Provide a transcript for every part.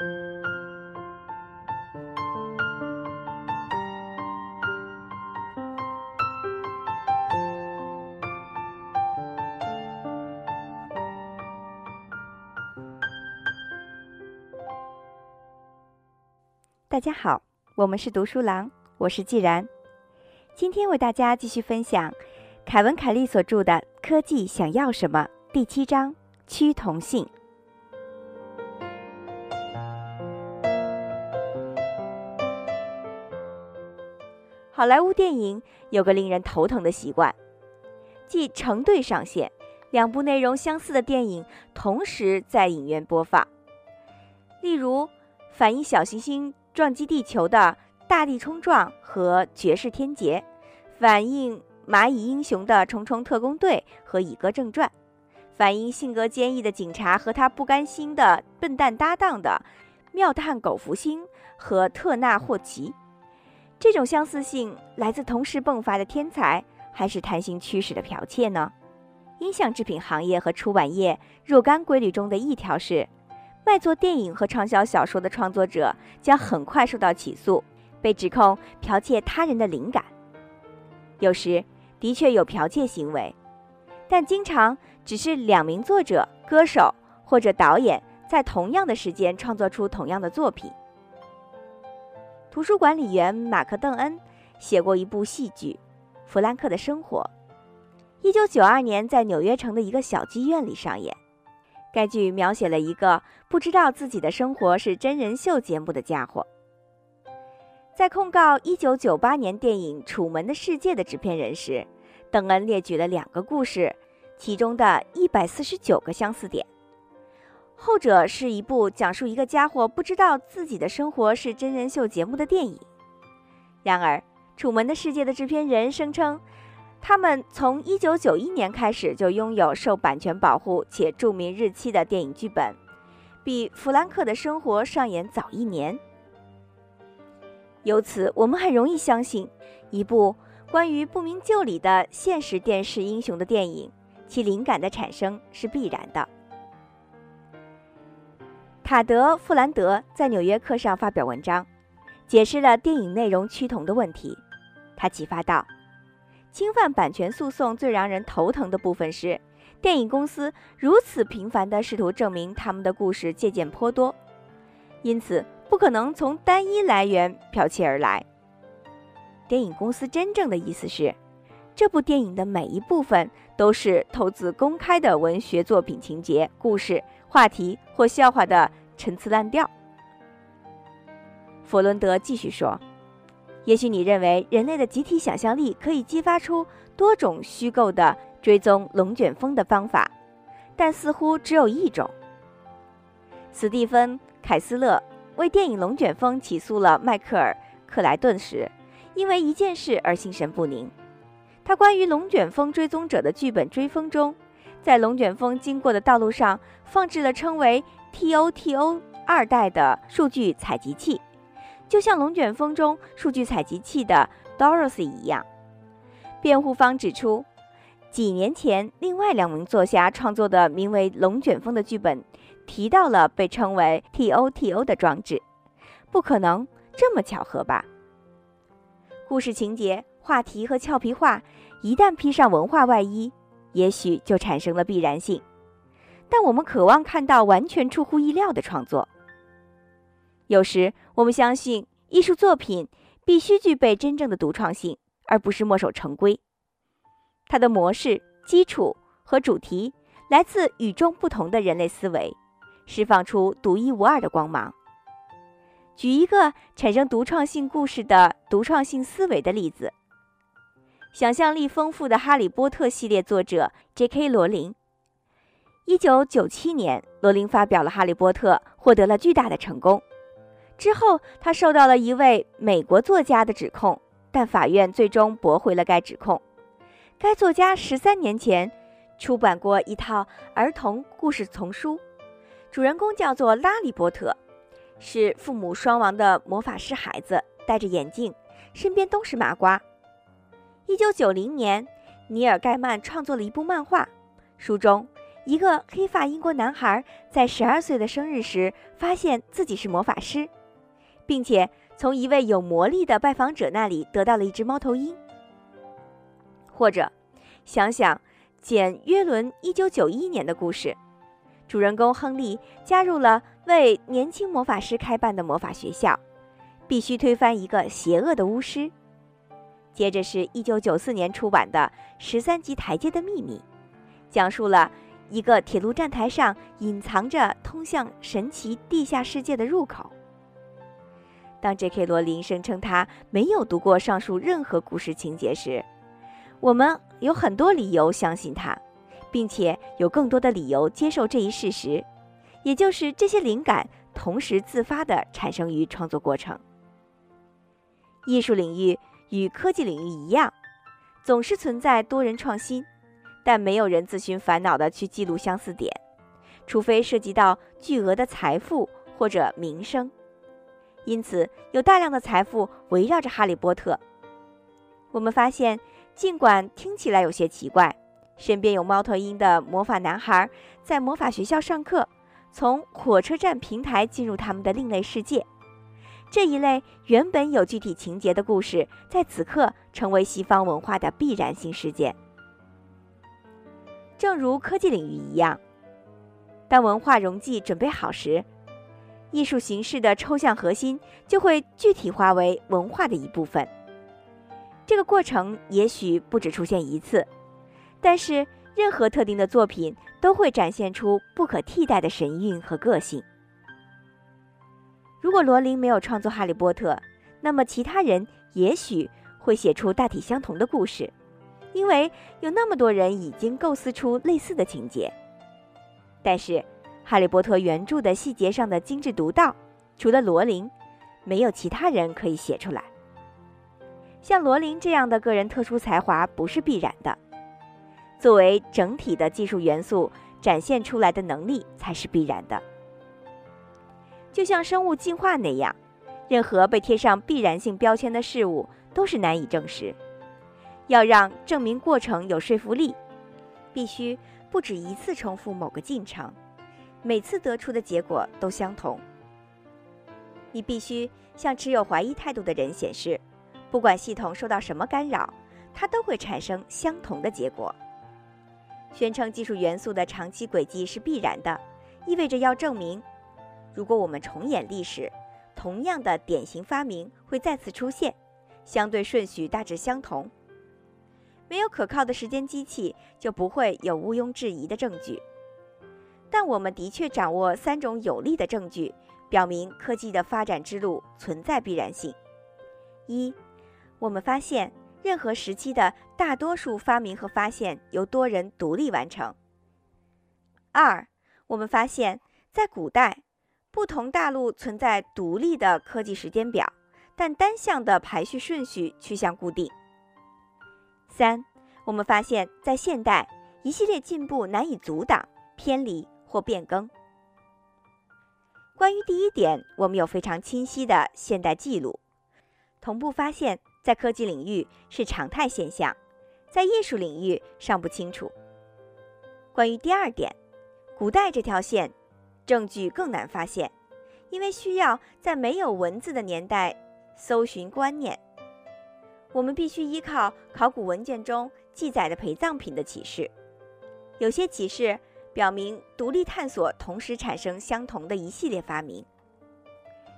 大家好，我们是读书郎，我是既然。今天为大家继续分享凯文·凯利所著的《科技想要什么》第七章“趋同性”。好莱坞电影有个令人头疼的习惯，即成对上线，两部内容相似的电影同时在影院播放。例如，反映小行星。撞击地球的大地冲撞和绝世天劫，反映蚂蚁英雄的虫虫特工队和蚁哥正传，反映性格坚毅的警察和他不甘心的笨蛋搭档的妙探狗福星和特纳霍奇。这种相似性来自同时迸发的天才，还是贪心驱使的剽窃呢？音像制品行业和出版业若干规律中的一条是。卖座电影和畅销小说的创作者将很快受到起诉，被指控剽窃他人的灵感。有时的确有剽窃行为，但经常只是两名作者、歌手或者导演在同样的时间创作出同样的作品。图书管理员马克·邓恩写过一部戏剧《弗兰克的生活》，一九九二年在纽约城的一个小剧院里上演。该剧描写了一个不知道自己的生活是真人秀节目的家伙。在控告1998年电影《楚门的世界》的制片人时，邓恩列举了两个故事，其中的一百四十九个相似点。后者是一部讲述一个家伙不知道自己的生活是真人秀节目的电影。然而，《楚门的世界》的制片人声称。他们从1991年开始就拥有受版权保护且注明日期的电影剧本，比弗兰克的生活上演早一年。由此，我们很容易相信，一部关于不明就里的现实电视英雄的电影，其灵感的产生是必然的。卡德·富兰德在《纽约客》上发表文章，解释了电影内容趋同的问题。他启发道。侵犯版权诉讼最让人头疼的部分是，电影公司如此频繁地试图证明他们的故事借鉴颇多，因此不可能从单一来源剽窃而来。电影公司真正的意思是，这部电影的每一部分都是投资公开的文学作品情节、故事、话题或笑话的陈词滥调。佛伦德继续说。也许你认为人类的集体想象力可以激发出多种虚构的追踪龙卷风的方法，但似乎只有一种。斯蒂芬·凯斯勒为电影《龙卷风》起诉了迈克尔·克莱顿时，因为一件事而心神不宁。他关于龙卷风追踪者的剧本追风中，在龙卷风经过的道路上放置了称为 TOTO 二代的数据采集器。就像龙卷风中数据采集器的 Dorothy 一样，辩护方指出，几年前另外两名作家创作的名为《龙卷风》的剧本提到了被称为 TOTO 的装置，不可能这么巧合吧？故事情节、话题和俏皮话一旦披上文化外衣，也许就产生了必然性。但我们渴望看到完全出乎意料的创作。有时，我们相信艺术作品必须具备真正的独创性，而不是墨守成规。它的模式、基础和主题来自与众不同的人类思维，释放出独一无二的光芒。举一个产生独创性故事的独创性思维的例子：想象力丰富的《哈利波特》系列作者 J.K. 罗琳。一九九七年，罗琳发表了《哈利波特》，获得了巨大的成功。之后，他受到了一位美国作家的指控，但法院最终驳回了该指控。该作家十三年前出版过一套儿童故事丛书，主人公叫做拉里波特，是父母双亡的魔法师孩子，戴着眼镜，身边都是麻瓜。一九九零年，尼尔盖曼创作了一部漫画，书中一个黑发英国男孩在十二岁的生日时发现自己是魔法师，并且从一位有魔力的拜访者那里得到了一只猫头鹰。或者，想想简约伦一九九一年的故事，主人公亨利加入了为年轻魔法师开办的魔法学校，必须推翻一个邪恶的巫师。接着是一九九四年出版的《十三级台阶的秘密》，讲述了。一个铁路站台上隐藏着通向神奇地下世界的入口。当 J.K. 罗琳声称他没有读过上述任何故事情节时，我们有很多理由相信他，并且有更多的理由接受这一事实，也就是这些灵感同时自发地产生于创作过程。艺术领域与科技领域一样，总是存在多人创新。但没有人自寻烦恼地去记录相似点，除非涉及到巨额的财富或者名声。因此，有大量的财富围绕着哈利波特。我们发现，尽管听起来有些奇怪，身边有猫头鹰的魔法男孩在魔法学校上课，从火车站平台进入他们的另类世界。这一类原本有具体情节的故事，在此刻成为西方文化的必然性事件。正如科技领域一样，当文化溶剂准备好时，艺术形式的抽象核心就会具体化为文化的一部分。这个过程也许不止出现一次，但是任何特定的作品都会展现出不可替代的神韵和个性。如果罗琳没有创作《哈利波特》，那么其他人也许会写出大体相同的故事。因为有那么多人已经构思出类似的情节，但是《哈利波特》原著的细节上的精致独到，除了罗琳，没有其他人可以写出来。像罗琳这样的个人特殊才华不是必然的，作为整体的技术元素展现出来的能力才是必然的。就像生物进化那样，任何被贴上必然性标签的事物都是难以证实。要让证明过程有说服力，必须不止一次重复某个进程，每次得出的结果都相同。你必须向持有怀疑态度的人显示，不管系统受到什么干扰，它都会产生相同的结果。宣称技术元素的长期轨迹是必然的，意味着要证明，如果我们重演历史，同样的典型发明会再次出现，相对顺序大致相同。没有可靠的时间机器，就不会有毋庸置疑的证据。但我们的确掌握三种有力的证据，表明科技的发展之路存在必然性：一，我们发现任何时期的大多数发明和发现由多人独立完成；二，我们发现，在古代，不同大陆存在独立的科技时间表，但单向的排序顺序趋向固定。三，我们发现，在现代，一系列进步难以阻挡、偏离或变更。关于第一点，我们有非常清晰的现代记录。同步发现，在科技领域是常态现象，在艺术领域尚不清楚。关于第二点，古代这条线，证据更难发现，因为需要在没有文字的年代搜寻观念。我们必须依靠考古文件中记载的陪葬品的启示。有些启示表明独立探索同时产生相同的一系列发明。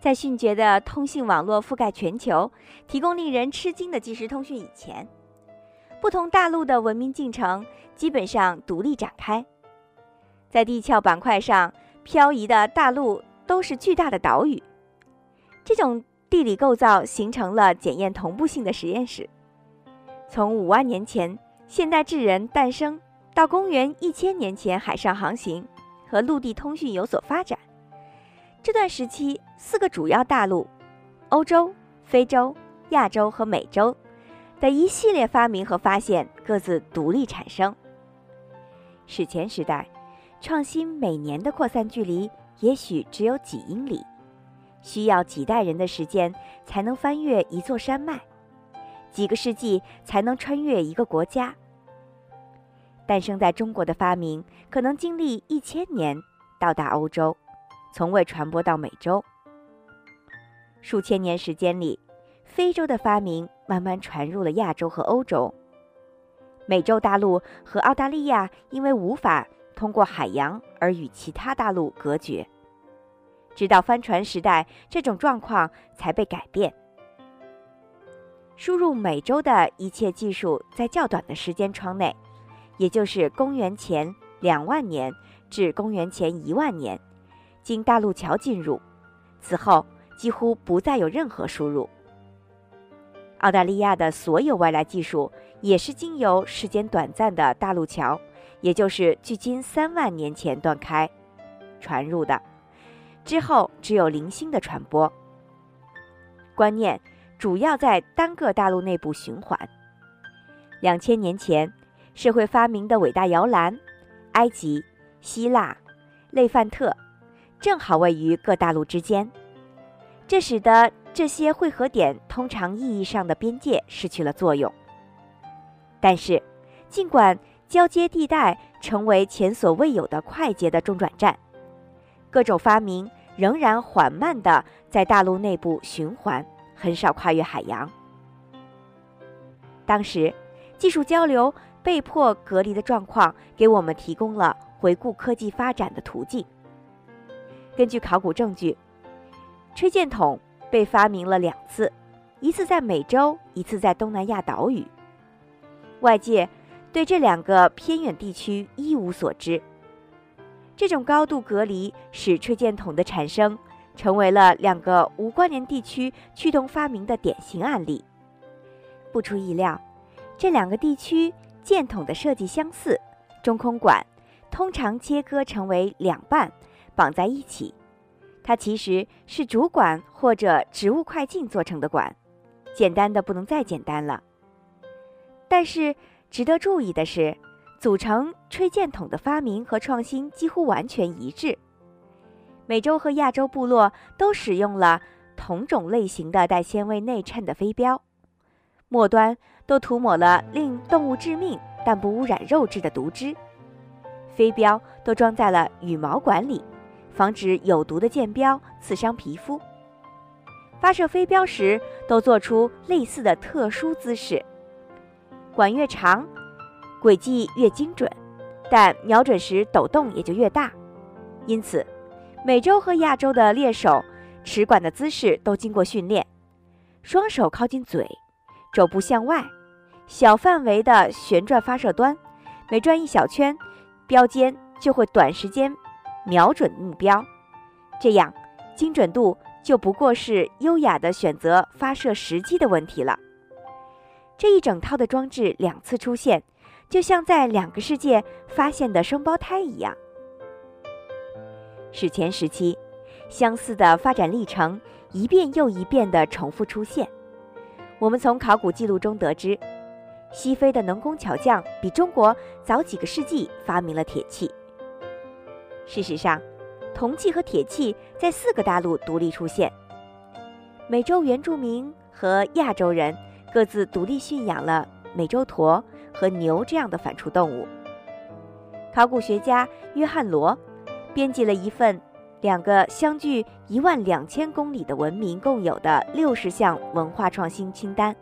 在迅捷的通信网络覆盖全球、提供令人吃惊的即时通讯以前，不同大陆的文明进程基本上独立展开。在地壳板块上漂移的大陆都是巨大的岛屿。这种。地理构造形成了检验同步性的实验室。从五万年前现代智人诞生到公元一千年前海上航行和陆地通讯有所发展，这段时期四个主要大陆——欧洲、非洲、亚洲和美洲的一系列发明和发现各自独立产生。史前时代，创新每年的扩散距离也许只有几英里。需要几代人的时间才能翻越一座山脉，几个世纪才能穿越一个国家。诞生在中国的发明，可能经历一千年到达欧洲，从未传播到美洲。数千年时间里，非洲的发明慢慢传入了亚洲和欧洲。美洲大陆和澳大利亚因为无法通过海洋而与其他大陆隔绝，直到帆船时代，这种状况才被改变。输入美洲的一切技术在较短的时间窗内，也就是公元前两万年至公元前一万年，经大陆桥进入，此后几乎不再有任何输入。澳大利亚的所有外来技术也是经由时间短暂的大陆桥，也就是距今三万年前断开传入的，之后只有零星的传播。观念。主要在单个大陆内部循环。两千年前，社会发明的伟大摇篮，埃及、希腊、类范特，正好位于各大陆之间，这使得这些汇合点通常意义上的边界失去了作用。但是，尽管交接地带成为前所未有的快捷的中转站，各种发明仍然缓慢地在大陆内部循环。很少跨越海洋。当时，技术交流被迫隔离的状况，给我们提供了回顾科技发展的途径。根据考古证据，吹箭筒被发明了两次，一次在美洲，一次在东南亚岛屿。外界对这两个偏远地区一无所知。这种高度隔离使吹箭筒的产生。成为了两个无关联地区驱动发明的典型案例。不出意料，这两个地区箭筒的设计相似，中空管通常切割成为两半，绑在一起。它其实是主管或者植物快进做成的管，简单的不能再简单了。但是值得注意的是，组成吹箭筒的发明和创新几乎完全一致。美洲和亚洲部落都使用了同种类型的带纤维内衬的飞镖，末端都涂抹了令动物致命但不污染肉质的毒汁。飞镖都装在了羽毛管里，防止有毒的箭镖刺伤皮肤。发射飞镖时都做出类似的特殊姿势，管越长，轨迹越精准，但瞄准时抖动也就越大，因此。美洲和亚洲的猎手持管的姿势都经过训练：双手靠近嘴，肘部向外，小范围的旋转发射端，每转一小圈，标尖就会短时间瞄准目标。这样，精准度就不过是优雅的选择发射时机的问题了。这一整套的装置两次出现，就像在两个世界发现的双胞胎一样。史前时期，相似的发展历程一遍又一遍地重复出现。我们从考古记录中得知，西非的能工巧匠比中国早几个世纪发明了铁器。事实上，铜器和铁器在四个大陆独立出现。美洲原住民和亚洲人各自独立驯养了美洲驼和牛这样的反刍动物。考古学家约翰罗。编辑了一份两个相距一万两千公里的文明共有的六十项文化创新清单。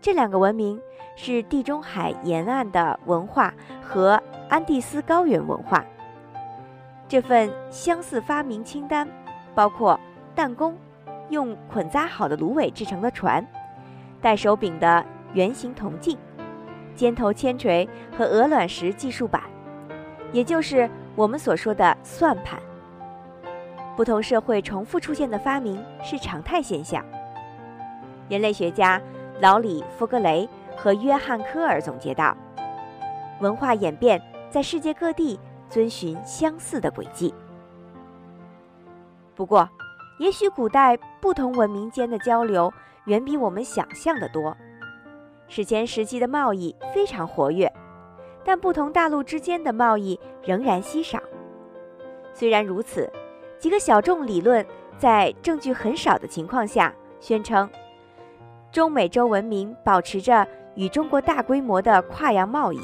这两个文明是地中海沿岸的文化和安第斯高原文化。这份相似发明清单包括弹弓、用捆扎好的芦苇制成的船、带手柄的圆形铜镜、尖头铅锤和鹅卵石计数板，也就是。我们所说的算盘，不同社会重复出现的发明是常态现象。人类学家老李·福格雷和约翰·科尔总结道：“文化演变在世界各地遵循相似的轨迹。不过，也许古代不同文明间的交流远比我们想象的多。史前时期的贸易非常活跃。”但不同大陆之间的贸易仍然稀少。虽然如此，几个小众理论在证据很少的情况下宣称，中美洲文明保持着与中国大规模的跨洋贸易。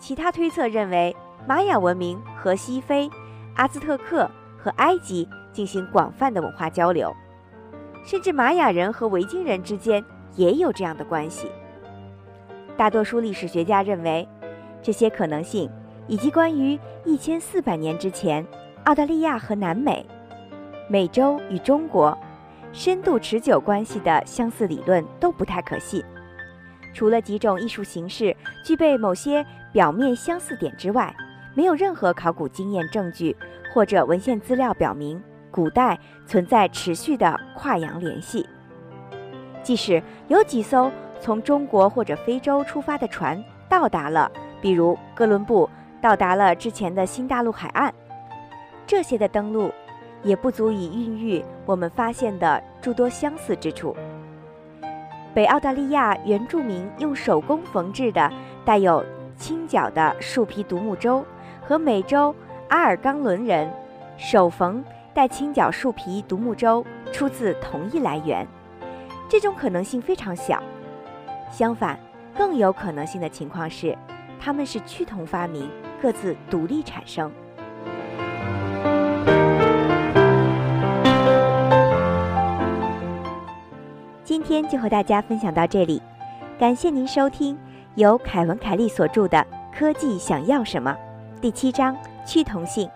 其他推测认为，玛雅文明和西非、阿兹特克和埃及进行广泛的文化交流，甚至玛雅人和维京人之间也有这样的关系。大多数历史学家认为，这些可能性以及关于一千四百年之前澳大利亚和南美、美洲与中国深度持久关系的相似理论都不太可信。除了几种艺术形式具备某些表面相似点之外，没有任何考古经验证据或者文献资料表明古代存在持续的跨洋联系。即使有几艘从中国或者非洲出发的船到达了，比如哥伦布到达了之前的新大陆海岸，这些的登陆也不足以孕育我们发现的诸多相似之处。北澳大利亚原住民用手工缝制的带有青角的树皮独木舟，和美洲阿尔冈伦人手缝带青角树皮独木舟出自同一来源，这种可能性非常小。相反，更有可能性的情况是，他们是趋同发明，各自独立产生。今天就和大家分享到这里，感谢您收听由凯文·凯利所著的《科技想要什么》第七章趋同性。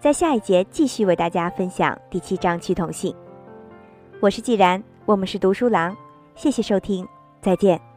在下一节继续为大家分享第七章趋同性。我是既然，我们是读书郎，谢谢收听，再见。